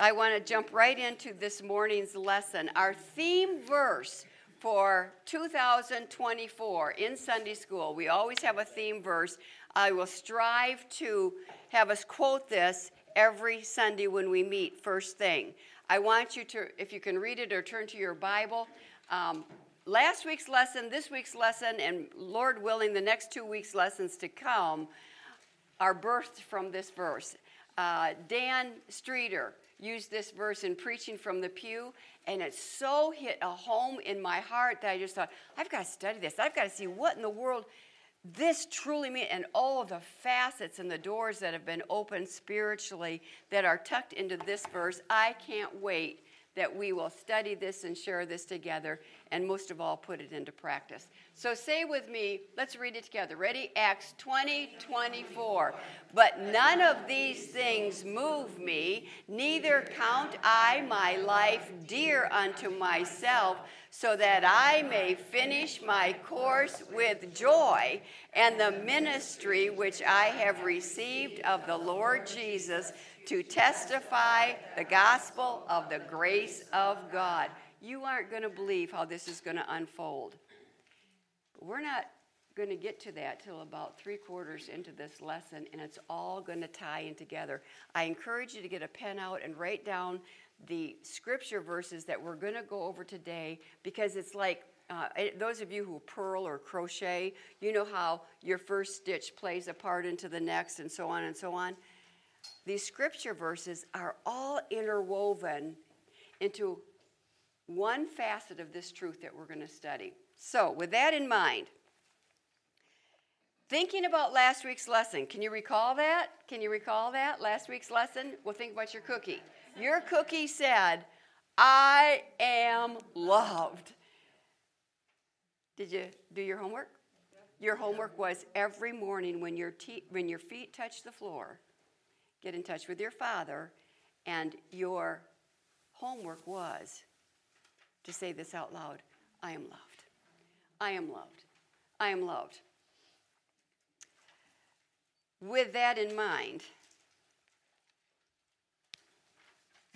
I want to jump right into this morning's lesson. Our theme verse for 2024 in Sunday school, we always have a theme verse. I will strive to have us quote this every Sunday when we meet, first thing. I want you to, if you can read it or turn to your Bible. Um, last week's lesson, this week's lesson, and Lord willing, the next two weeks' lessons to come are birthed from this verse. Uh, Dan Streeter used this verse in preaching from the pew, and it so hit a home in my heart that I just thought, I've got to study this. I've got to see what in the world this truly means, and all the facets and the doors that have been opened spiritually that are tucked into this verse. I can't wait that we will study this and share this together, and most of all, put it into practice. So say with me, let's read it together. Ready? Acts 20 24. But none of these things move me, neither count I my life dear unto myself, so that I may finish my course with joy and the ministry which I have received of the Lord Jesus to testify the gospel of the grace of God. You aren't going to believe how this is going to unfold. We're not going to get to that till about three quarters into this lesson, and it's all going to tie in together. I encourage you to get a pen out and write down the scripture verses that we're going to go over today because it's like uh, those of you who purl or crochet, you know how your first stitch plays a part into the next, and so on and so on these scripture verses are all interwoven into one facet of this truth that we're going to study. So, with that in mind, thinking about last week's lesson, can you recall that? Can you recall that? Last week's lesson? Well, think about your cookie. Your cookie said, I am loved. Did you do your homework? Your homework was every morning when your, te- when your feet touch the floor, get in touch with your father, and your homework was to say this out loud I am loved. I am loved. I am loved. With that in mind,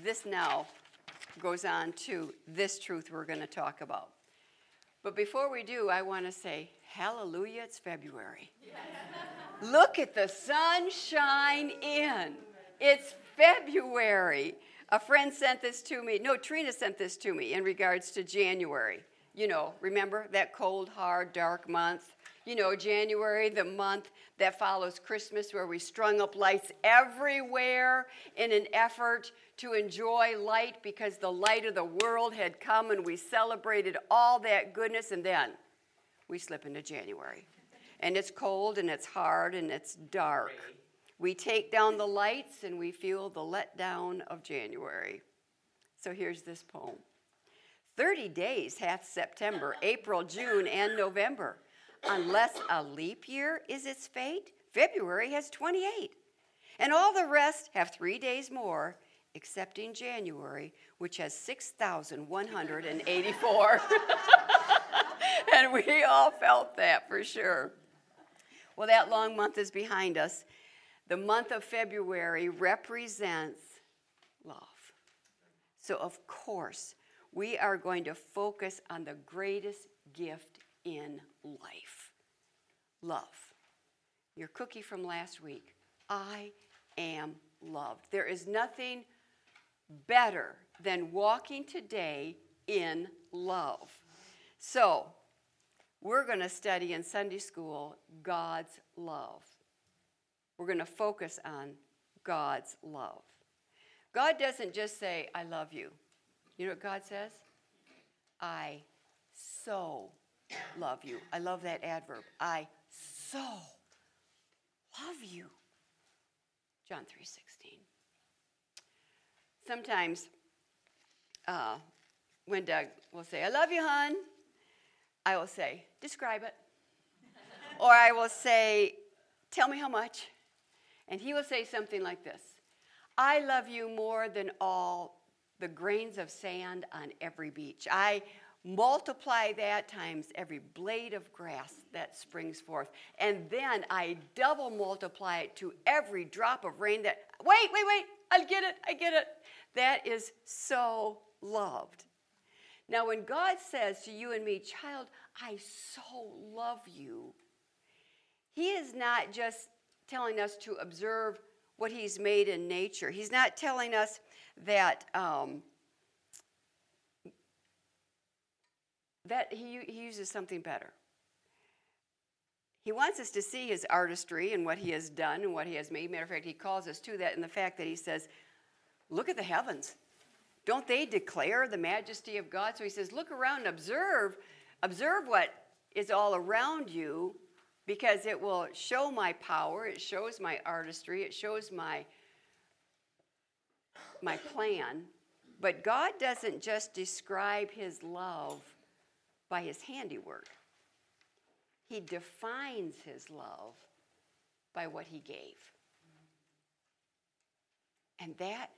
this now goes on to this truth we're going to talk about. But before we do, I want to say, Hallelujah, it's February. Look at the sunshine in. It's February. A friend sent this to me. No, Trina sent this to me in regards to January. You know, remember that cold, hard, dark month? You know, January, the month that follows Christmas, where we strung up lights everywhere in an effort to enjoy light because the light of the world had come and we celebrated all that goodness, and then we slip into January and it's cold and it's hard and it's dark. We take down the lights and we feel the letdown of January. So here's this poem 30 days hath September, April, June, and November. Unless a leap year is its fate, February has 28. And all the rest have three days more, excepting January, which has 6,184. and we all felt that for sure. Well, that long month is behind us. The month of February represents love. So, of course, we are going to focus on the greatest gift in life love. Your cookie from last week I am loved. There is nothing better than walking today in love. So, we're going to study in Sunday school God's love. We're going to focus on God's love. God doesn't just say, I love you. You know what God says? I so love you. I love that adverb. I so love you. John 3:16. Sometimes uh, when Doug will say, I love you, hon, I will say, describe it. or I will say, tell me how much. And he will say something like this I love you more than all the grains of sand on every beach. I multiply that times every blade of grass that springs forth. And then I double multiply it to every drop of rain that, wait, wait, wait, I get it, I get it. That is so loved. Now, when God says to you and me, child, I so love you, He is not just telling us to observe what He's made in nature. He's not telling us that. Um, that he, he uses something better. He wants us to see his artistry and what he has done and what he has made. Matter of fact, he calls us to that in the fact that he says, Look at the heavens. Don't they declare the majesty of God? So he says, Look around and observe, observe what is all around you because it will show my power, it shows my artistry, it shows my, my plan. But God doesn't just describe his love by his handiwork. He defines his love by what he gave. And that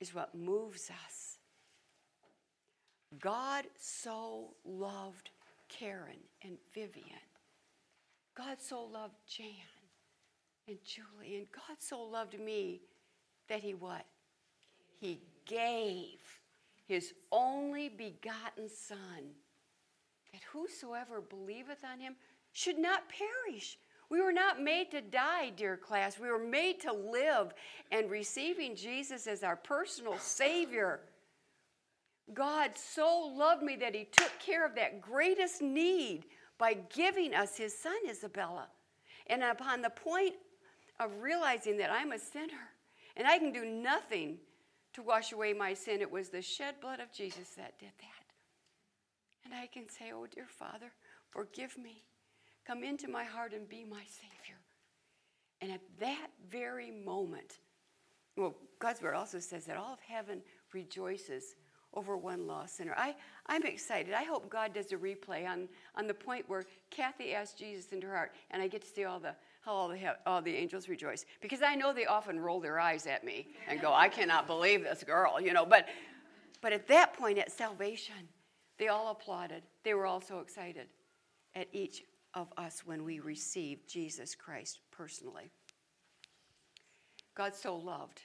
is what moves us. God so loved Karen and Vivian. God so loved Jan and Julie. And God so loved me that he what? He gave his only begotten son that whosoever believeth on him should not perish. We were not made to die, dear class. We were made to live and receiving Jesus as our personal Savior. God so loved me that He took care of that greatest need by giving us His Son, Isabella. And upon the point of realizing that I'm a sinner and I can do nothing to wash away my sin, it was the shed blood of Jesus that did that. And I can say, Oh, dear Father, forgive me. Come into my heart and be my Savior. And at that very moment, well, God's word also says that all of heaven rejoices over one lost sinner. I, I'm excited. I hope God does a replay on, on the point where Kathy asked Jesus into her heart, and I get to see all the how all the, all the angels rejoice. Because I know they often roll their eyes at me and go, I cannot believe this girl, you know. But, but at that point, at salvation, they all applauded. They were all so excited at each of us when we received Jesus Christ personally. God so loved,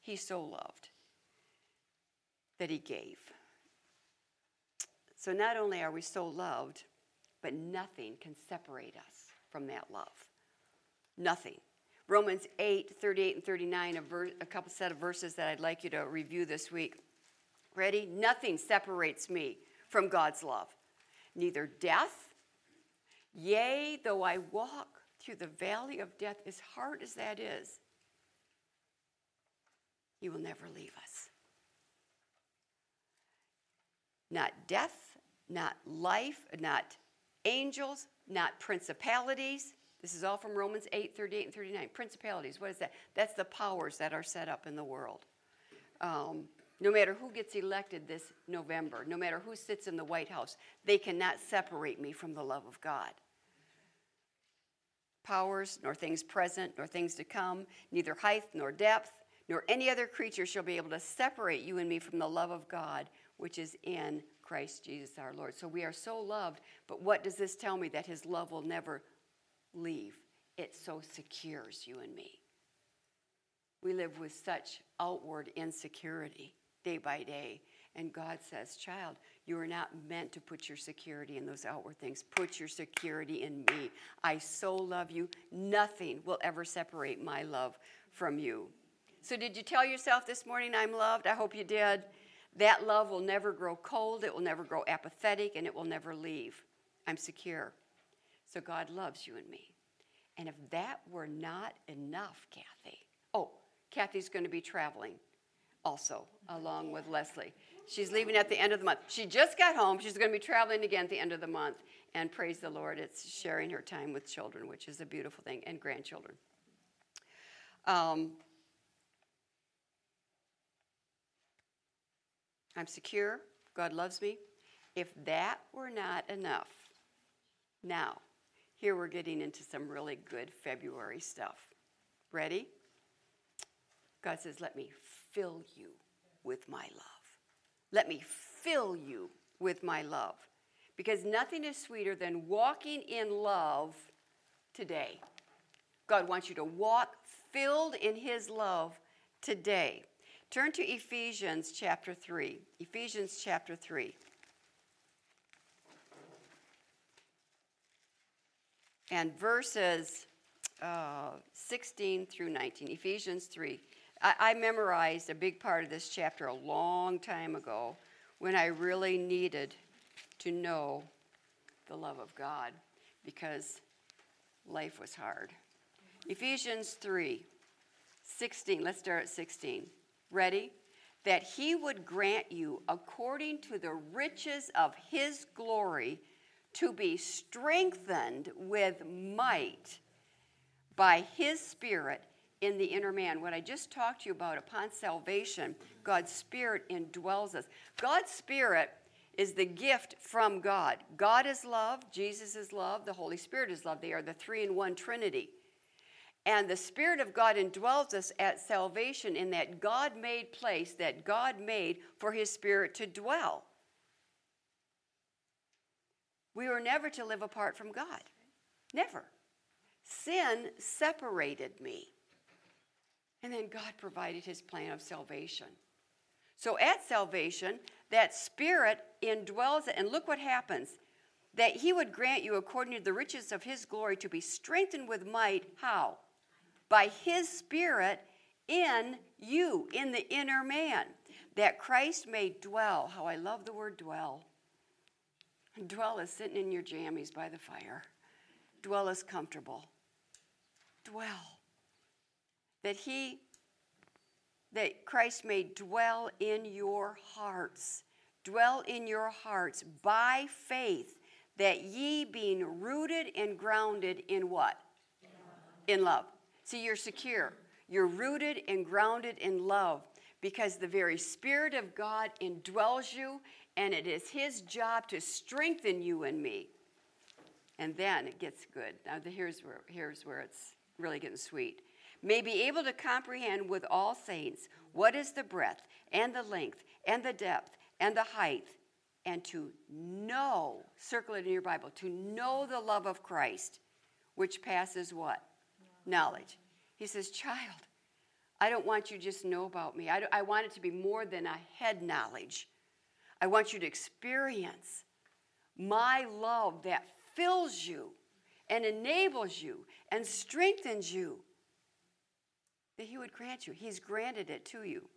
He so loved that He gave. So not only are we so loved, but nothing can separate us from that love. Nothing. Romans 8, 38 and 39, a, ver- a couple set of verses that I'd like you to review this week. Ready? Nothing separates me from God's love. Neither death, yea, though I walk through the valley of death, as hard as that is, He will never leave us. Not death, not life, not angels, not principalities. This is all from Romans 8 38 and 39. Principalities, what is that? That's the powers that are set up in the world. Um, no matter who gets elected this November, no matter who sits in the White House, they cannot separate me from the love of God. Powers, nor things present, nor things to come, neither height nor depth, nor any other creature shall be able to separate you and me from the love of God, which is in Christ Jesus our Lord. So we are so loved, but what does this tell me? That his love will never leave. It so secures you and me. We live with such outward insecurity day by day. And God says, Child, you are not meant to put your security in those outward things. Put your security in me. I so love you. Nothing will ever separate my love from you. So, did you tell yourself this morning, I'm loved? I hope you did. That love will never grow cold, it will never grow apathetic, and it will never leave. I'm secure. So, God loves you and me. And if that were not enough, Kathy, oh, Kathy's going to be traveling also, along with Leslie. She's leaving at the end of the month. She just got home. She's going to be traveling again at the end of the month. And praise the Lord, it's sharing her time with children, which is a beautiful thing, and grandchildren. Um, I'm secure. God loves me. If that were not enough, now, here we're getting into some really good February stuff. Ready? God says, Let me fill you with my love. Let me fill you with my love. Because nothing is sweeter than walking in love today. God wants you to walk filled in His love today. Turn to Ephesians chapter 3. Ephesians chapter 3. And verses uh, 16 through 19, Ephesians 3. I, I memorized a big part of this chapter a long time ago when I really needed to know the love of God because life was hard. Ephesians 3 16. Let's start at 16. Ready? That he would grant you, according to the riches of his glory, to be strengthened with might by his Spirit in the inner man. What I just talked to you about upon salvation, God's Spirit indwells us. God's Spirit is the gift from God. God is love, Jesus is love, the Holy Spirit is love. They are the three in one Trinity. And the Spirit of God indwells us at salvation in that God made place that God made for His Spirit to dwell. We were never to live apart from God. Never. Sin separated me. And then God provided His plan of salvation. So at salvation, that Spirit indwells. And look what happens that He would grant you, according to the riches of His glory, to be strengthened with might. How? by his Spirit in you, in the inner man, that Christ may dwell. How I love the word dwell. Dwell is sitting in your jammies by the fire. Dwell is comfortable. Dwell. That he, that Christ may dwell in your hearts. Dwell in your hearts by faith, that ye being rooted and grounded in what? In love. See, you're secure. You're rooted and grounded in love because the very Spirit of God indwells you, and it is His job to strengthen you and me. And then it gets good. Now, here's where, here's where it's really getting sweet. May be able to comprehend with all saints what is the breadth and the length and the depth and the height, and to know, circle it in your Bible, to know the love of Christ, which passes what? knowledge. He says, Child, I don't want you just know about me. I, I want it to be more than a head knowledge. I want you to experience my love that fills you and enables you and strengthens you. That He would grant you. He's granted it to you.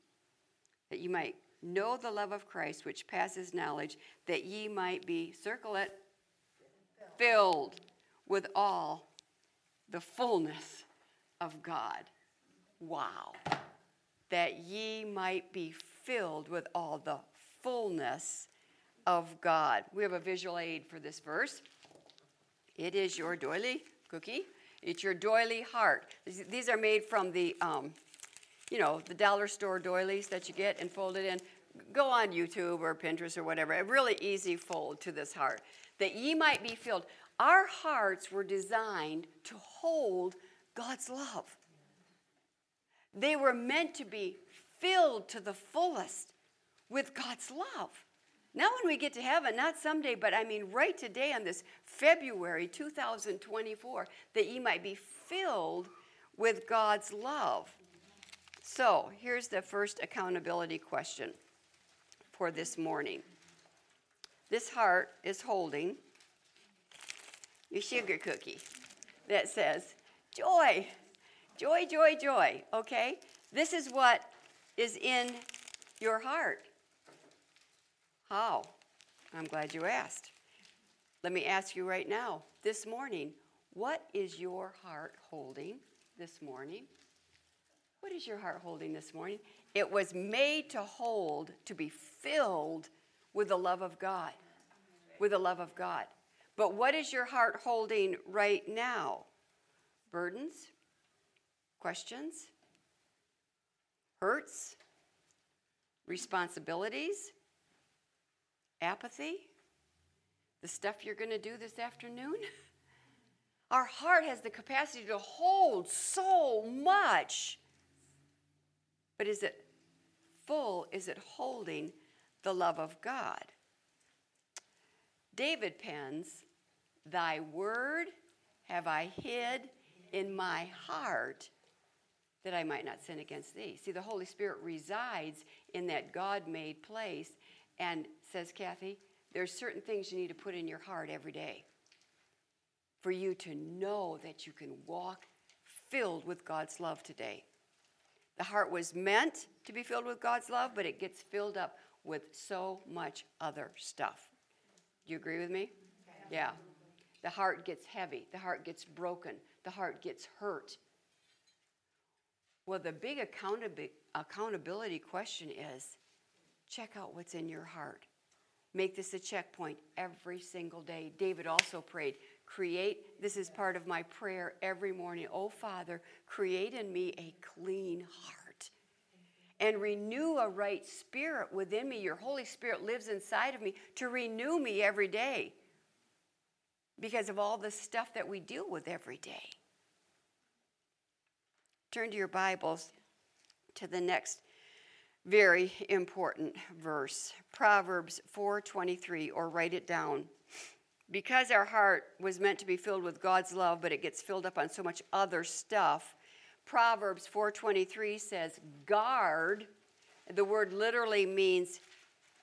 That you might know the love of Christ, which passes knowledge, that ye might be, circle it, filled with all the fullness of God. Wow. That ye might be filled with all the fullness of God. We have a visual aid for this verse. It is your doily cookie. It's your doily heart. These are made from the, um, you know, the dollar store doilies that you get and fold it in. Go on YouTube or Pinterest or whatever. A really easy fold to this heart. That ye might be filled. Our hearts were designed to hold God's love. They were meant to be filled to the fullest with God's love. Now, when we get to heaven, not someday, but I mean right today on this February 2024, that ye might be filled with God's love. So, here's the first accountability question for this morning. This heart is holding your sugar cookie that says, joy, joy, joy, joy, okay? This is what is in your heart. How? I'm glad you asked. Let me ask you right now, this morning, what is your heart holding this morning? What is your heart holding this morning? It was made to hold, to be filled with the love of God. With the love of God. But what is your heart holding right now? Burdens? Questions? Hurts? Responsibilities? Apathy? The stuff you're going to do this afternoon? Our heart has the capacity to hold so much. But is it full? Is it holding the love of God? David pens Thy word have I hid in my heart that I might not sin against thee. See, the Holy Spirit resides in that God made place and says, Kathy, there's certain things you need to put in your heart every day for you to know that you can walk filled with God's love today. The heart was meant to be filled with God's love, but it gets filled up with so much other stuff. Do you agree with me? Yeah. The heart gets heavy, the heart gets broken, the heart gets hurt. Well, the big accountability question is check out what's in your heart. Make this a checkpoint every single day. David also prayed, create, this is part of my prayer every morning. Oh, Father, create in me a clean heart and renew a right spirit within me. Your Holy Spirit lives inside of me to renew me every day because of all the stuff that we deal with every day. Turn to your Bibles to the next very important verse. Proverbs 4.23 or write it down. Because our heart was meant to be filled with god's love but it gets filled up on so much other stuff proverbs 4.23 says guard the word literally means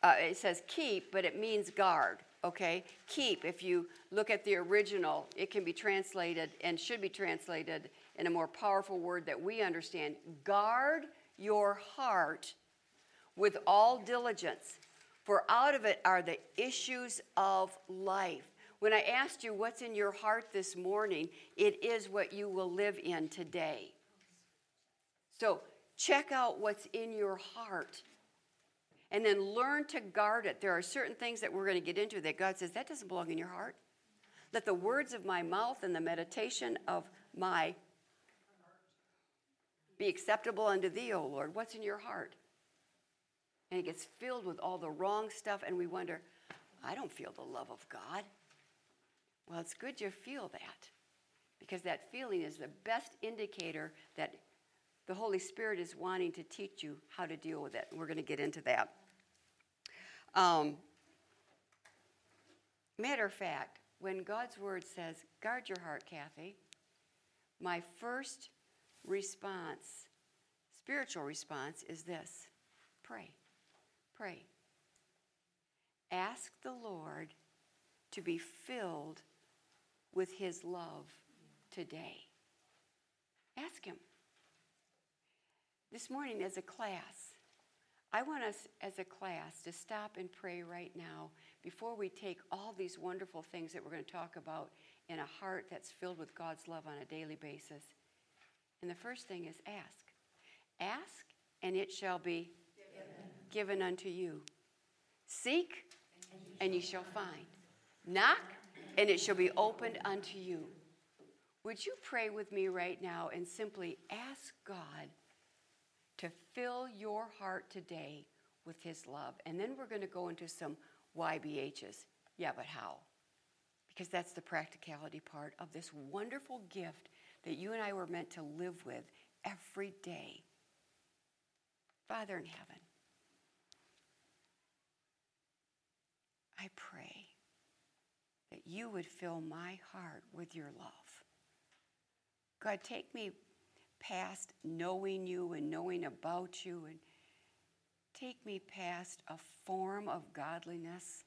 uh, it says keep but it means guard okay? Keep if you look at the original it can be translated and should be translated in a more powerful word that we understand. Guard your heart with all diligence, for out of it are the issues of life. When I asked you what's in your heart this morning, it is what you will live in today. So check out what's in your heart and then learn to guard it. There are certain things that we're going to get into that God says that doesn't belong in your heart. Let the words of my mouth and the meditation of my be acceptable unto thee, O Lord. What's in your heart? And it gets filled with all the wrong stuff, and we wonder, I don't feel the love of God. Well, it's good you feel that because that feeling is the best indicator that the Holy Spirit is wanting to teach you how to deal with it. We're going to get into that. Um, matter of fact, when God's word says, guard your heart, Kathy, my first response, spiritual response, is this pray. Pray. Ask the Lord to be filled with His love today. Ask Him. This morning, as a class, I want us as a class to stop and pray right now before we take all these wonderful things that we're going to talk about in a heart that's filled with God's love on a daily basis. And the first thing is ask. Ask, and it shall be given unto you. Seek, and ye shall find. Knock, and it shall be opened unto you. Would you pray with me right now and simply ask God to fill your heart today with His love? And then we're going to go into some YBHs. Yeah, but how? Because that's the practicality part of this wonderful gift that you and I were meant to live with every day. Father in heaven, I pray that you would fill my heart with your love. God, take me past knowing you and knowing about you and take me past a form of godliness.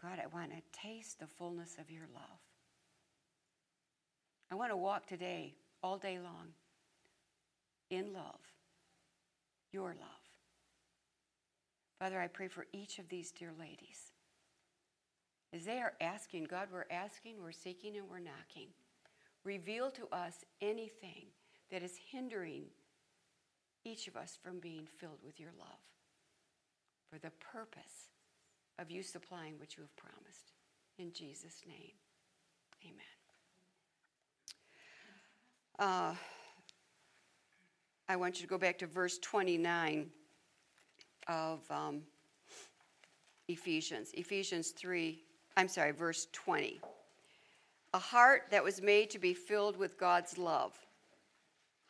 God, I want to taste the fullness of your love. I want to walk today, all day long, in love, your love. Father, I pray for each of these dear ladies. As they are asking, God, we're asking, we're seeking, and we're knocking. Reveal to us anything that is hindering each of us from being filled with your love for the purpose of you supplying what you have promised. In Jesus' name, amen. Uh, I want you to go back to verse 29 of um, Ephesians, Ephesians 3, I'm sorry, verse 20. A heart that was made to be filled with God's love.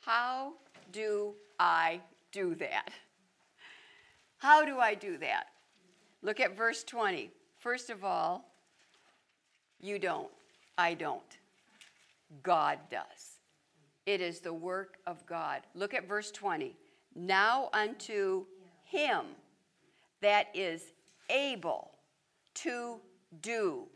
How do I do that? How do I do that? Look at verse 20. First of all, you don't. I don't. God does. It is the work of God. Look at verse 20. Now unto him that is able to do.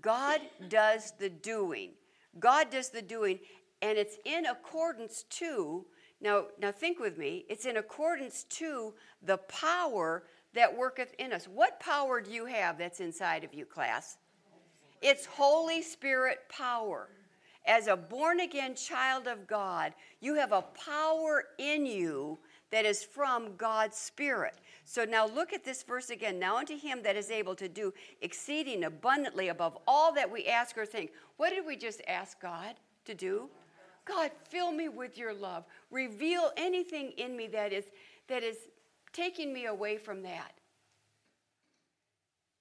God does the doing. God does the doing, and it's in accordance to, now, now think with me, it's in accordance to the power that worketh in us. What power do you have that's inside of you, class? It's Holy Spirit power. As a born again child of God, you have a power in you that is from God's Spirit. So now look at this verse again. Now unto him that is able to do exceeding abundantly above all that we ask or think. What did we just ask God to do? God, fill me with your love. Reveal anything in me that is that is taking me away from that.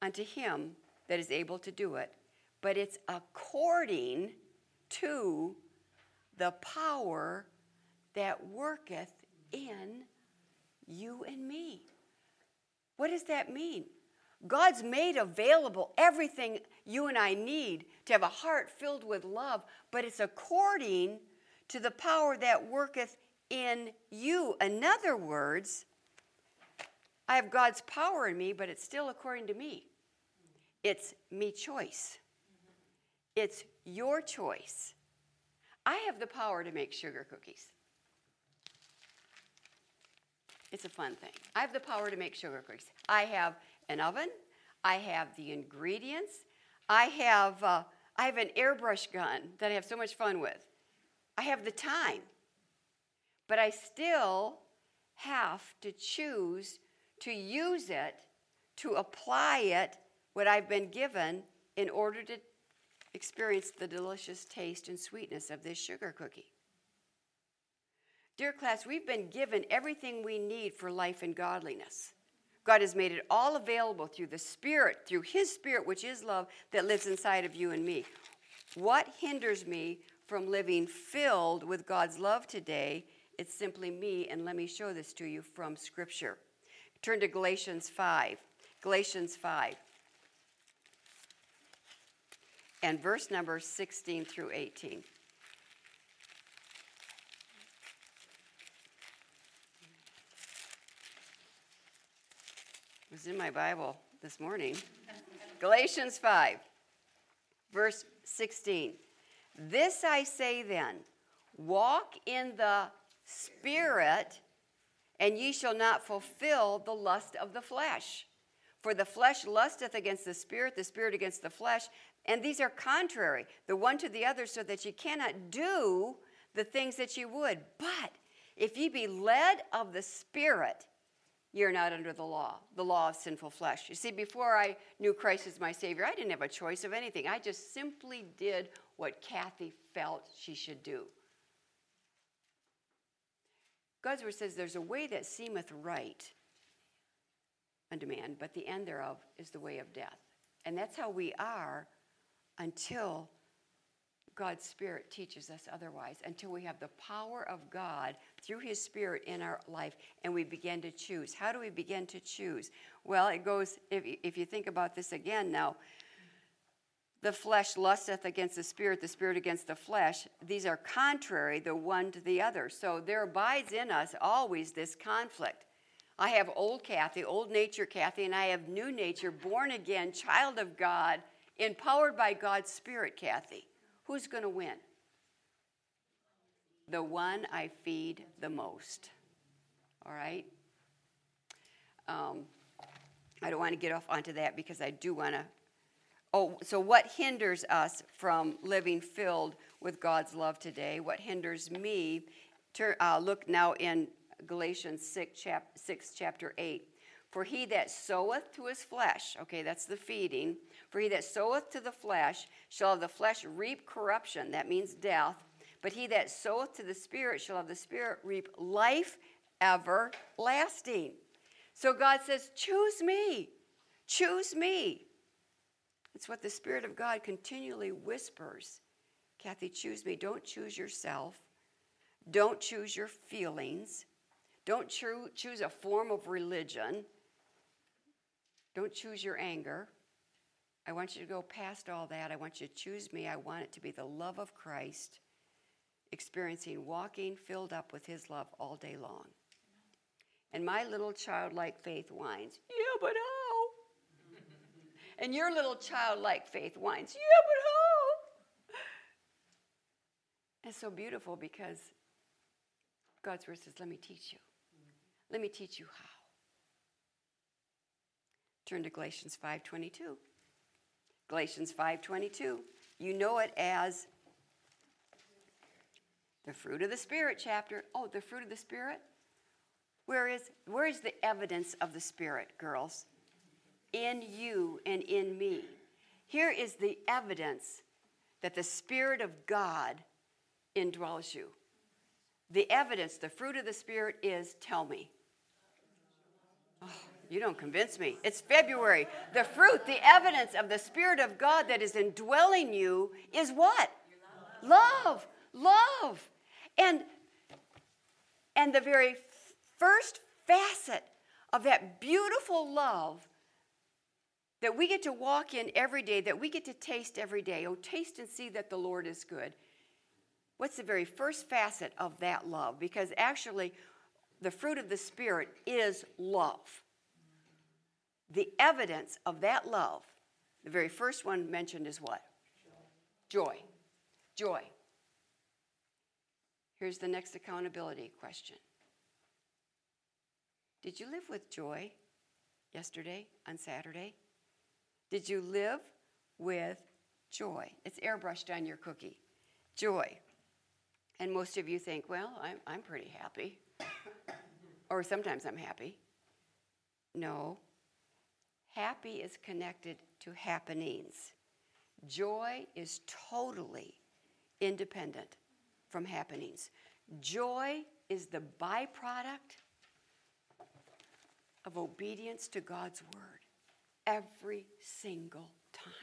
Unto him that is able to do it. But it's according to the power that worketh in you and me. What does that mean? God's made available everything you and I need to have a heart filled with love, but it's according to the power that worketh in you. In other words, I have God's power in me, but it's still according to me. It's me choice. It's your choice. I have the power to make sugar cookies. It's a fun thing. I have the power to make sugar cookies. I have an oven. I have the ingredients. I have, uh, I have an airbrush gun that I have so much fun with. I have the time. But I still have to choose to use it, to apply it, what I've been given, in order to experience the delicious taste and sweetness of this sugar cookie. Dear class, we've been given everything we need for life and godliness. God has made it all available through the Spirit, through His Spirit, which is love, that lives inside of you and me. What hinders me from living filled with God's love today? It's simply me, and let me show this to you from Scripture. Turn to Galatians 5. Galatians 5. And verse number 16 through 18. It was in my Bible this morning. Galatians 5, verse 16. This I say then walk in the Spirit, and ye shall not fulfill the lust of the flesh. For the flesh lusteth against the Spirit, the Spirit against the flesh, and these are contrary, the one to the other, so that ye cannot do the things that ye would. But if ye be led of the Spirit, you're not under the law, the law of sinful flesh. You see, before I knew Christ as my Savior, I didn't have a choice of anything. I just simply did what Kathy felt she should do. God's word says, There's a way that seemeth right unto man, but the end thereof is the way of death. And that's how we are until God's Spirit teaches us otherwise, until we have the power of God through His Spirit in our life and we begin to choose. How do we begin to choose? Well, it goes, if, if you think about this again now, the flesh lusteth against the spirit, the spirit against the flesh. These are contrary, the one to the other. So there abides in us always this conflict. I have old Kathy, old nature Kathy, and I have new nature, born again, child of God, empowered by God's Spirit Kathy. Who's going to win? The one I feed the most. All right? Um, I don't want to get off onto that because I do want to. Oh, so what hinders us from living filled with God's love today? What hinders me? To, uh, look now in Galatians 6, chap, 6, chapter 8. For he that soweth to his flesh, okay, that's the feeding. For he that soweth to the flesh shall of the flesh reap corruption, that means death. But he that soweth to the Spirit shall of the Spirit reap life everlasting. So God says, Choose me. Choose me. It's what the Spirit of God continually whispers. Kathy, choose me. Don't choose yourself. Don't choose your feelings. Don't choose a form of religion. Don't choose your anger. I want you to go past all that. I want you to choose me. I want it to be the love of Christ experiencing walking filled up with His love all day long. And my little childlike faith whines, Yeah, but how? and your little childlike faith whines, Yeah, but how? It's so beautiful because God's word says, Let me teach you. Let me teach you how. Turn to Galatians 5:22. Galatians 5:22. You know it as the fruit of the spirit chapter. Oh, the fruit of the spirit? Where is where is the evidence of the spirit, girls? In you and in me. Here is the evidence that the spirit of God indwells you. The evidence, the fruit of the spirit is tell me. Oh, you don't convince me. It's February. The fruit, the evidence of the Spirit of God that is indwelling you is what? Love. Love. And, and the very first facet of that beautiful love that we get to walk in every day, that we get to taste every day. Oh, taste and see that the Lord is good. What's the very first facet of that love? Because actually, the fruit of the Spirit is love the evidence of that love, the very first one mentioned is what? Joy. Joy. Here's the next accountability question Did you live with joy yesterday on Saturday? Did you live with joy? It's airbrushed on your cookie. Joy. And most of you think, well, I'm, I'm pretty happy. or sometimes I'm happy. No, Happy is connected to happenings. Joy is totally independent from happenings. Joy is the byproduct of obedience to God's word every single time.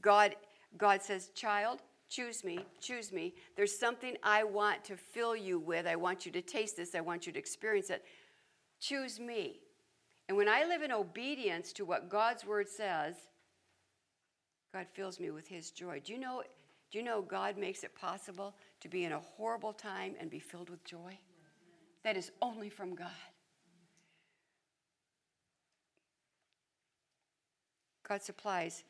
God, God says, Child, choose me, choose me. There's something I want to fill you with. I want you to taste this, I want you to experience it. Choose me. And when I live in obedience to what God's word says, God fills me with his joy. Do you know do you know God makes it possible to be in a horrible time and be filled with joy? That is only from God. God supplies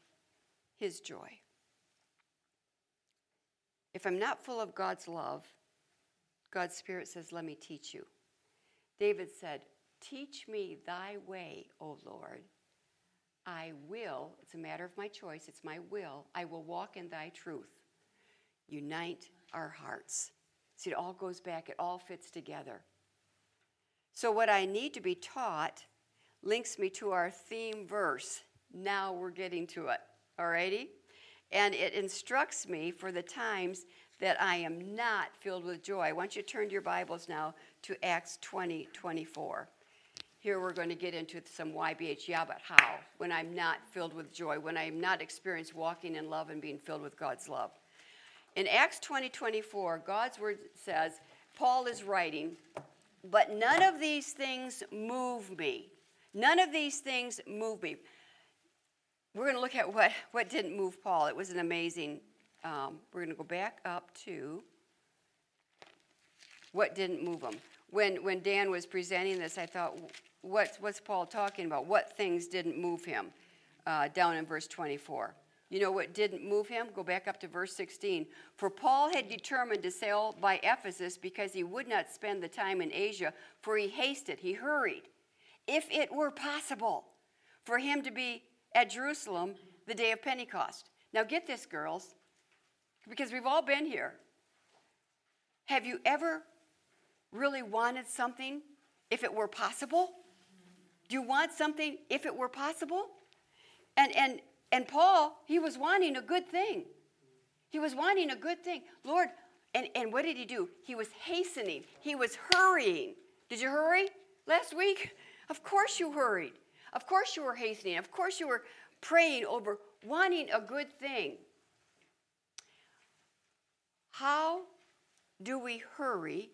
his joy. If I'm not full of God's love, God's Spirit says, Let me teach you. David said, Teach me thy way, O Lord. I will, it's a matter of my choice, it's my will, I will walk in thy truth. Unite our hearts. See, it all goes back, it all fits together. So, what I need to be taught links me to our theme verse. Now we're getting to it, alrighty? And it instructs me for the times that I am not filled with joy. I want you to turn to your Bibles now to Acts 20 24. Here we're going to get into some YBH. Yeah, but how? When I'm not filled with joy, when I'm not experienced walking in love and being filled with God's love. In Acts 20 24, God's word says, Paul is writing, but none of these things move me. None of these things move me. We're going to look at what, what didn't move Paul. It was an amazing. Um, we're going to go back up to what didn't move him. When, when Dan was presenting this, I thought, what's, what's Paul talking about? What things didn't move him? Uh, down in verse 24. You know what didn't move him? Go back up to verse 16. For Paul had determined to sail by Ephesus because he would not spend the time in Asia, for he hasted, he hurried, if it were possible, for him to be at Jerusalem the day of Pentecost. Now, get this, girls, because we've all been here. Have you ever really wanted something if it were possible? Do you want something if it were possible? And, and, and Paul, he was wanting a good thing. He was wanting a good thing. Lord, and, and what did he do? He was hastening, he was hurrying. Did you hurry last week? Of course you hurried. Of course you were hastening. Of course you were praying over wanting a good thing. How do we hurry?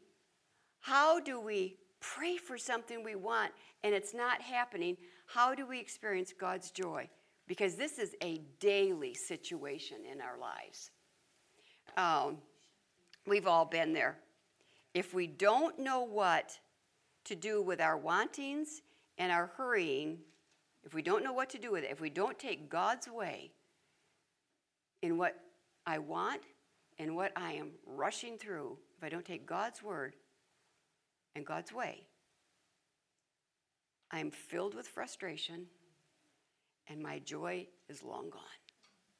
How do we pray for something we want and it's not happening, how do we experience God's joy? Because this is a daily situation in our lives. Um, We've all been there. If we don't know what to do with our wantings and our hurrying, if we don't know what to do with it, if we don't take God's way in what I want and what I am rushing through, if I don't take God's word and God's way, I am filled with frustration and my joy is long gone.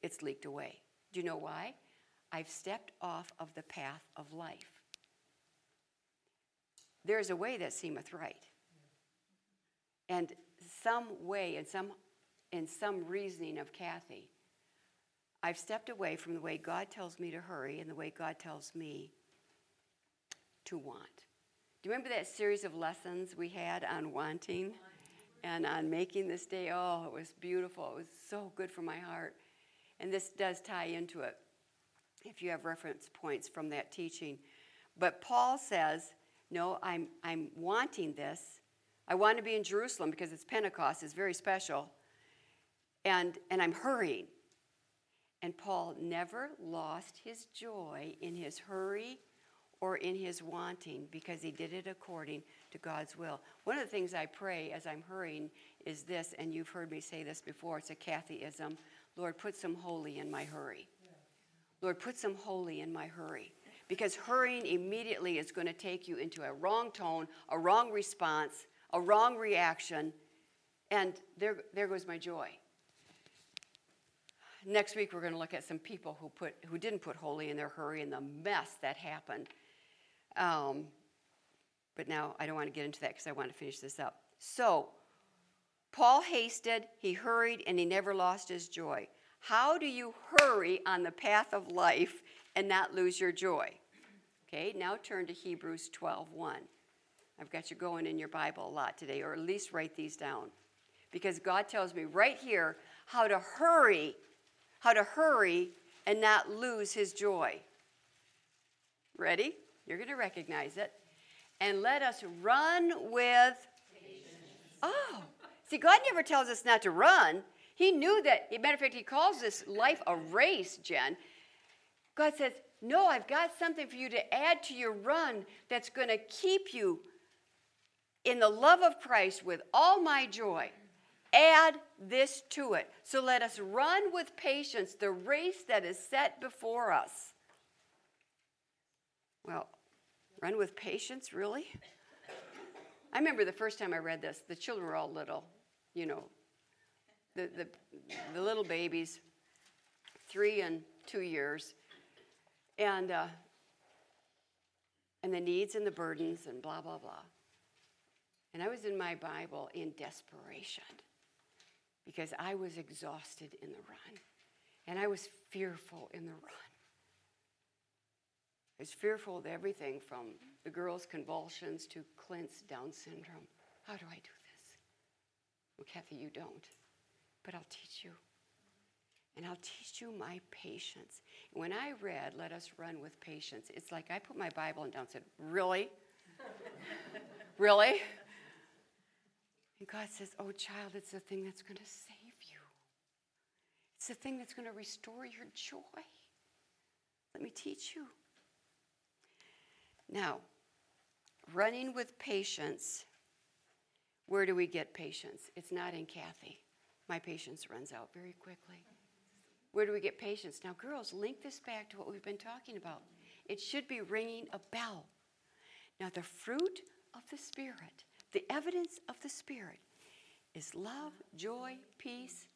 It's leaked away. Do you know why? I've stepped off of the path of life. There is a way that seemeth right. And some way, in some, in some reasoning of Kathy, I've stepped away from the way God tells me to hurry and the way God tells me to want. Do you remember that series of lessons we had on wanting and on making this day? Oh, it was beautiful. It was so good for my heart. And this does tie into it if you have reference points from that teaching. But Paul says, No, I'm, I'm wanting this. I want to be in Jerusalem because it's Pentecost, it's very special. And, and I'm hurrying. And Paul never lost his joy in his hurry or in his wanting because he did it according to God's will. One of the things I pray as I'm hurrying is this, and you've heard me say this before, it's a Kathyism Lord, put some holy in my hurry. Lord, put some holy in my hurry. Because hurrying immediately is going to take you into a wrong tone, a wrong response, a wrong reaction, and there, there goes my joy. Next week, we're going to look at some people who, put, who didn't put holy in their hurry and the mess that happened. Um, but now I don't want to get into that because I want to finish this up. So, Paul hasted, he hurried, and he never lost his joy. How do you hurry on the path of life and not lose your joy? Okay, now turn to Hebrews 12:1. I've got you going in your Bible a lot today, or at least write these down. Because God tells me right here how to hurry, how to hurry and not lose his joy. Ready? You're going to recognize it. And let us run with. Oh, see, God never tells us not to run. He knew that, matter of fact, he calls this life a race, Jen. God says, No, I've got something for you to add to your run that's going to keep you in the love of Christ with all my joy. Add this to it. So let us run with patience the race that is set before us. Well, run with patience, really? I remember the first time I read this, the children were all little, you know, the, the, the little babies, three and two years, and, uh, and the needs and the burdens and blah, blah, blah. And I was in my Bible in desperation because I was exhausted in the run and I was fearful in the run. I was fearful of everything from the girl's convulsions to Clint's Down syndrome. How do I do this? Well, Kathy, you don't, but I'll teach you. And I'll teach you my patience. When I read, Let us run with patience, it's like I put my Bible down and said, Really? really? And God says, Oh, child, it's the thing that's going to save you. It's the thing that's going to restore your joy. Let me teach you. Now, running with patience, where do we get patience? It's not in Kathy. My patience runs out very quickly. Where do we get patience? Now, girls, link this back to what we've been talking about. It should be ringing a bell. Now, the fruit of the Spirit the evidence of the Spirit is love, joy, peace,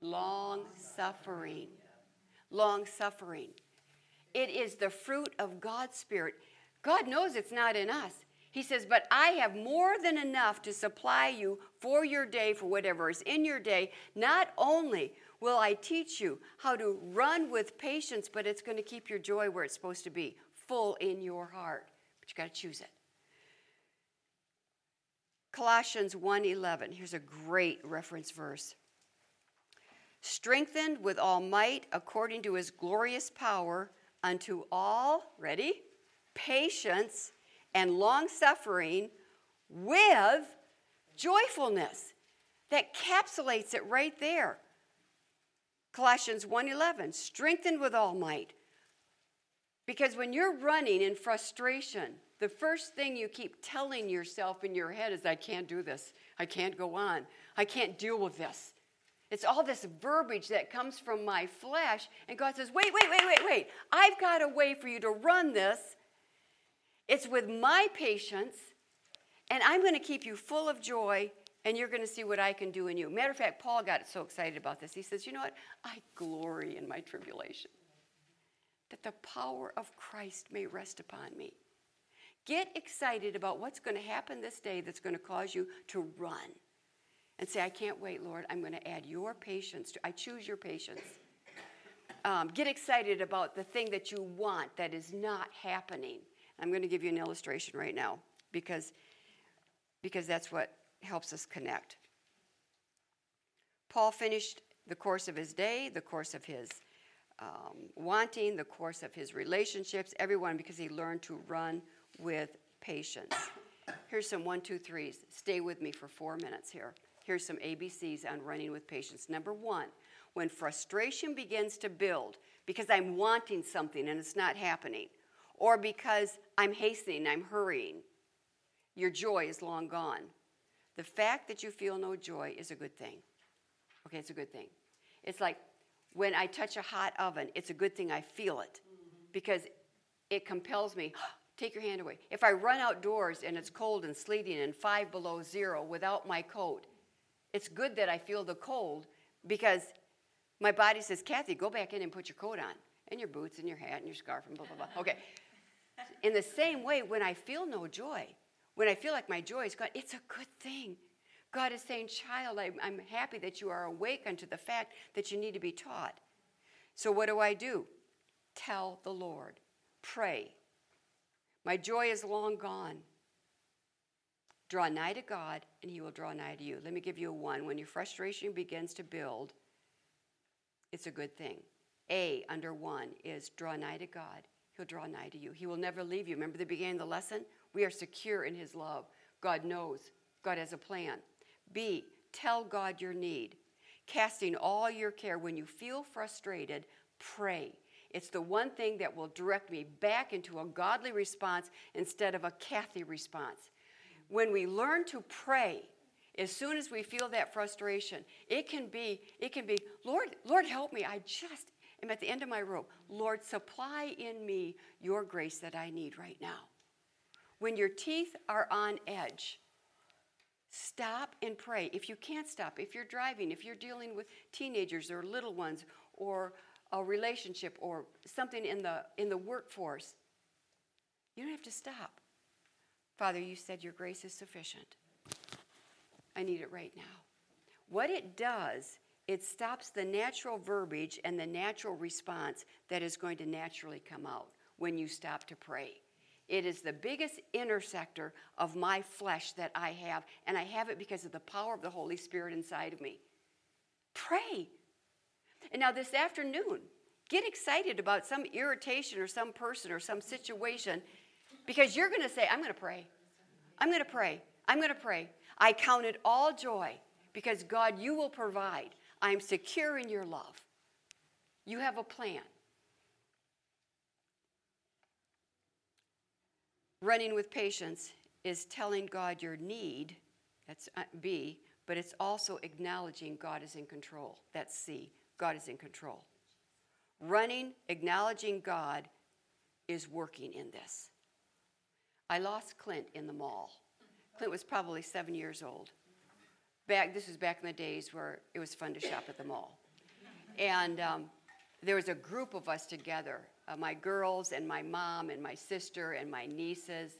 long suffering. Long suffering. It is the fruit of God's Spirit. God knows it's not in us. He says, But I have more than enough to supply you for your day, for whatever is in your day. Not only will I teach you how to run with patience, but it's going to keep your joy where it's supposed to be, full in your heart. But you got to choose it. Colossians 1:11. Here's a great reference verse. Strengthened with all might according to his glorious power unto all, ready? Patience and long suffering with joyfulness. That capsulates it right there. Colossians 1:11, strengthened with all might. Because when you're running in frustration, the first thing you keep telling yourself in your head is, I can't do this. I can't go on. I can't deal with this. It's all this verbiage that comes from my flesh. And God says, wait, wait, wait, wait, wait. I've got a way for you to run this. It's with my patience, and I'm going to keep you full of joy, and you're going to see what I can do in you. Matter of fact, Paul got so excited about this. He says, You know what? I glory in my tribulation, that the power of Christ may rest upon me. Get excited about what's going to happen this day that's going to cause you to run and say, I can't wait, Lord. I'm going to add your patience. To, I choose your patience. Um, get excited about the thing that you want that is not happening. I'm going to give you an illustration right now because, because that's what helps us connect. Paul finished the course of his day, the course of his um, wanting, the course of his relationships, everyone, because he learned to run with patience. Here's some one, two, threes. Stay with me for four minutes here. Here's some ABCs on running with patience. Number one, when frustration begins to build because I'm wanting something and it's not happening, or because I'm hastening, I'm hurrying, your joy is long gone. The fact that you feel no joy is a good thing. Okay, it's a good thing. It's like when I touch a hot oven, it's a good thing I feel it mm-hmm. because it compels me. Take your hand away. If I run outdoors and it's cold and sleeting and five below zero without my coat, it's good that I feel the cold because my body says, Kathy, go back in and put your coat on, and your boots, and your hat, and your scarf, and blah, blah, blah. Okay. In the same way, when I feel no joy, when I feel like my joy is gone, it's a good thing. God is saying, Child, I'm, I'm happy that you are awake unto the fact that you need to be taught. So, what do I do? Tell the Lord. Pray. My joy is long gone. Draw nigh to God, and he will draw nigh to you. Let me give you a one. When your frustration begins to build, it's a good thing. A under one is draw nigh to God. He'll draw nigh to you. He will never leave you. Remember the beginning of the lesson? We are secure in his love. God knows. God has a plan. B, tell God your need. Casting all your care. When you feel frustrated, pray. It's the one thing that will direct me back into a godly response instead of a Kathy response when we learn to pray, as soon as we feel that frustration, it can be, it can be, Lord, Lord, help me. I just am at the end of my rope. Lord, supply in me your grace that I need right now. When your teeth are on edge, stop and pray. If you can't stop, if you're driving, if you're dealing with teenagers or little ones or a relationship or something in the in the workforce, you don't have to stop. Father, you said your grace is sufficient. I need it right now. What it does, it stops the natural verbiage and the natural response that is going to naturally come out when you stop to pray. It is the biggest intersector of my flesh that I have, and I have it because of the power of the Holy Spirit inside of me. Pray. And now, this afternoon, get excited about some irritation or some person or some situation because you're going to say, I'm going to pray. I'm going to pray. I'm going to pray. I count it all joy because God, you will provide. I'm secure in your love. You have a plan. Running with patience is telling God your need, that's uh, B, but it's also acknowledging God is in control. That's C. God is in control. Running, acknowledging God is working in this. I lost Clint in the mall. Clint was probably seven years old. Back, this was back in the days where it was fun to shop at the mall. And um, there was a group of us together uh, my girls, and my mom, and my sister, and my nieces.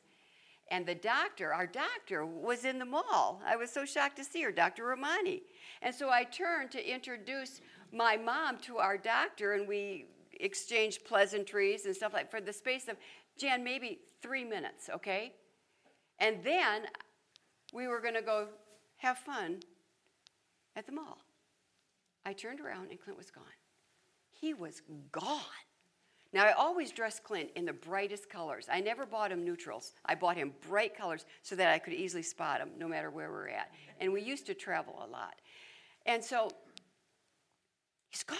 And the doctor, our doctor, was in the mall. I was so shocked to see her, Dr. Romani. And so I turned to introduce my mom to our doctor, and we exchanged pleasantries and stuff like for the space of Jan, maybe three minutes, okay? And then we were going to go have fun at the mall. I turned around and Clint was gone. He was gone. Now, I always dressed Clint in the brightest colors. I never bought him neutrals. I bought him bright colors so that I could easily spot him no matter where we're at. And we used to travel a lot. And so he's gone.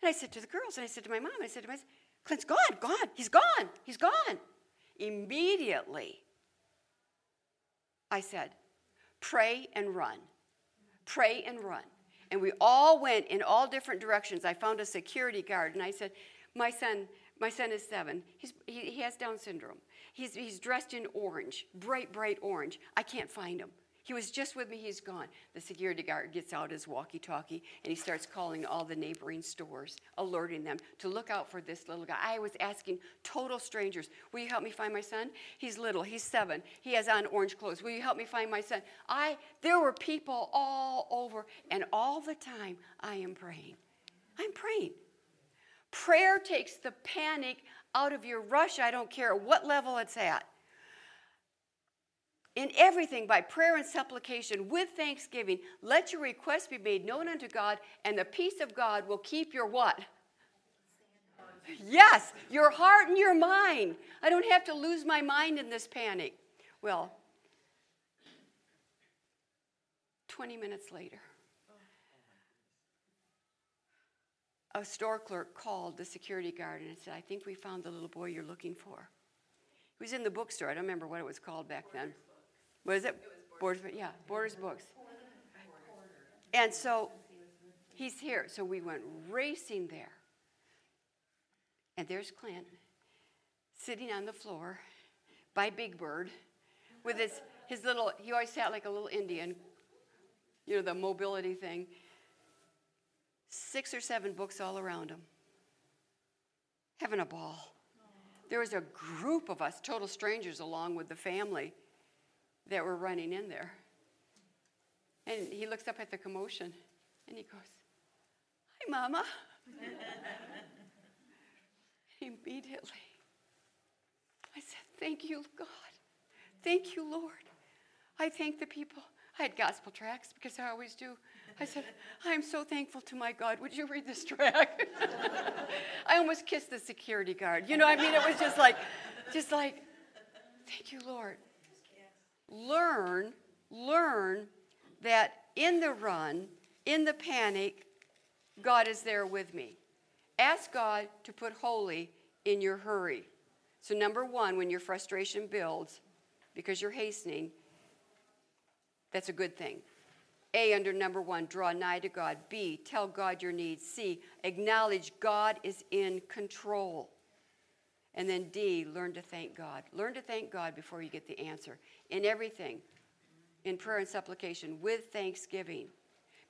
And I said to the girls, and I said to my mom, I said to myself, Clint's gone, gone, he's gone, he's gone. Immediately, I said, pray and run. Pray and run. And we all went in all different directions. I found a security guard and I said, My son, my son is seven. He's, he, he has Down syndrome. He's, he's dressed in orange, bright, bright orange. I can't find him. He was just with me, he's gone. The security guard gets out his walkie talkie and he starts calling all the neighboring stores, alerting them to look out for this little guy. I was asking total strangers, Will you help me find my son? He's little, he's seven, he has on orange clothes. Will you help me find my son? I there were people all over, and all the time I am praying. I'm praying. Prayer takes the panic out of your rush, I don't care what level it's at in everything by prayer and supplication with thanksgiving let your requests be made known unto god and the peace of god will keep your what? Yes your heart and your mind. I don't have to lose my mind in this panic. Well 20 minutes later a store clerk called the security guard and said i think we found the little boy you're looking for. He was in the bookstore. I don't remember what it was called back then what is it? Borders, yeah, Borders Books. And so he's here. So we went racing there. And there's Clint sitting on the floor by Big Bird with his, his little, he always sat like a little Indian, you know, the mobility thing. Six or seven books all around him, having a ball. There was a group of us, total strangers, along with the family that were running in there. And he looks up at the commotion and he goes, Hi, Mama. Immediately, I said, Thank you, God. Thank you, Lord. I thank the people. I had gospel tracts because I always do. I said, I'm so thankful to my God. Would you read this track? I almost kissed the security guard. You know, I mean, it was just like, just like, thank you, Lord learn, learn that in the run, in the panic, God is there with me. Ask God to put holy in your hurry. So, number one, when your frustration builds because you're hastening, that's a good thing. A, under number one, draw nigh to God. B, tell God your needs. C, acknowledge God is in control. And then D, learn to thank God. Learn to thank God before you get the answer in everything, in prayer and supplication, with thanksgiving.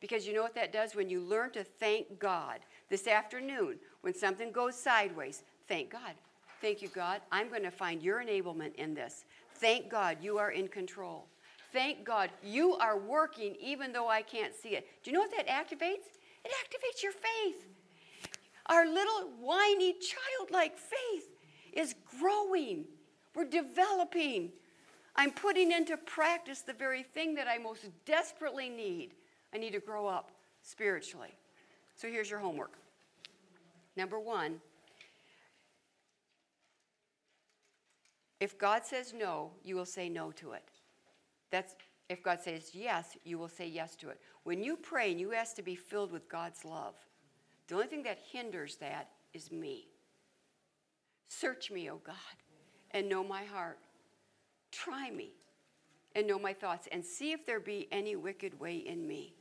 Because you know what that does? When you learn to thank God this afternoon, when something goes sideways, thank God. Thank you, God. I'm going to find your enablement in this. Thank God you are in control. Thank God you are working even though I can't see it. Do you know what that activates? It activates your faith. Our little whiny childlike faith is growing. We're developing. I'm putting into practice the very thing that I most desperately need. I need to grow up spiritually. So here's your homework. Number one, if God says no, you will say no to it. That's if God says yes, you will say yes to it. When you pray and you ask to be filled with God's love, the only thing that hinders that is me. Search me, O God, and know my heart. Try me and know my thoughts, and see if there be any wicked way in me.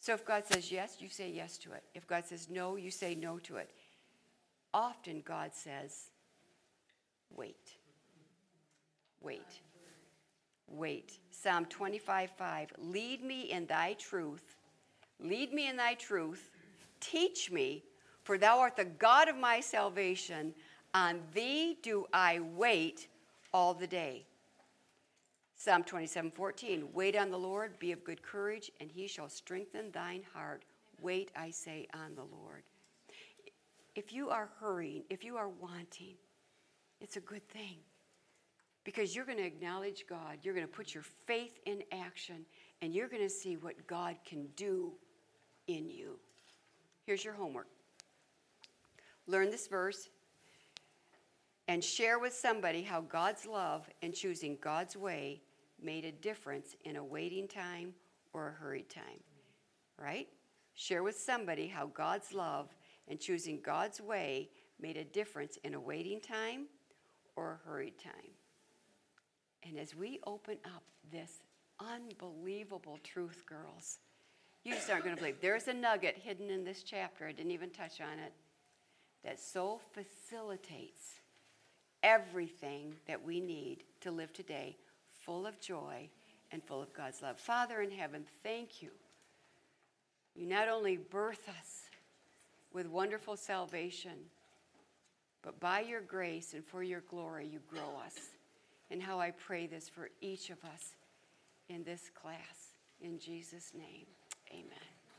So if God says yes, you say yes to it. If God says no, you say no to it. Often God says, wait. Wait. Wait. Psalm 25 5. Lead me in thy truth. Lead me in thy truth. Teach me for thou art the God of my salvation. On thee do I wait all the day. Psalm 27 14. Wait on the Lord, be of good courage, and he shall strengthen thine heart. Wait, I say, on the Lord. If you are hurrying, if you are wanting, it's a good thing because you're going to acknowledge God. You're going to put your faith in action, and you're going to see what God can do in you. Here's your homework learn this verse, and share with somebody how God's love and choosing God's way made a difference in a waiting time or a hurried time. Right? Share with somebody how God's love and choosing God's way made a difference in a waiting time or a hurried time. And as we open up this unbelievable truth, girls, you just aren't going to believe. There's a nugget hidden in this chapter, I didn't even touch on it, that so facilitates everything that we need to live today full of joy and full of God's love. Father in heaven, thank you. You not only birth us with wonderful salvation, but by your grace and for your glory, you grow us. And how I pray this for each of us in this class. In Jesus' name, amen.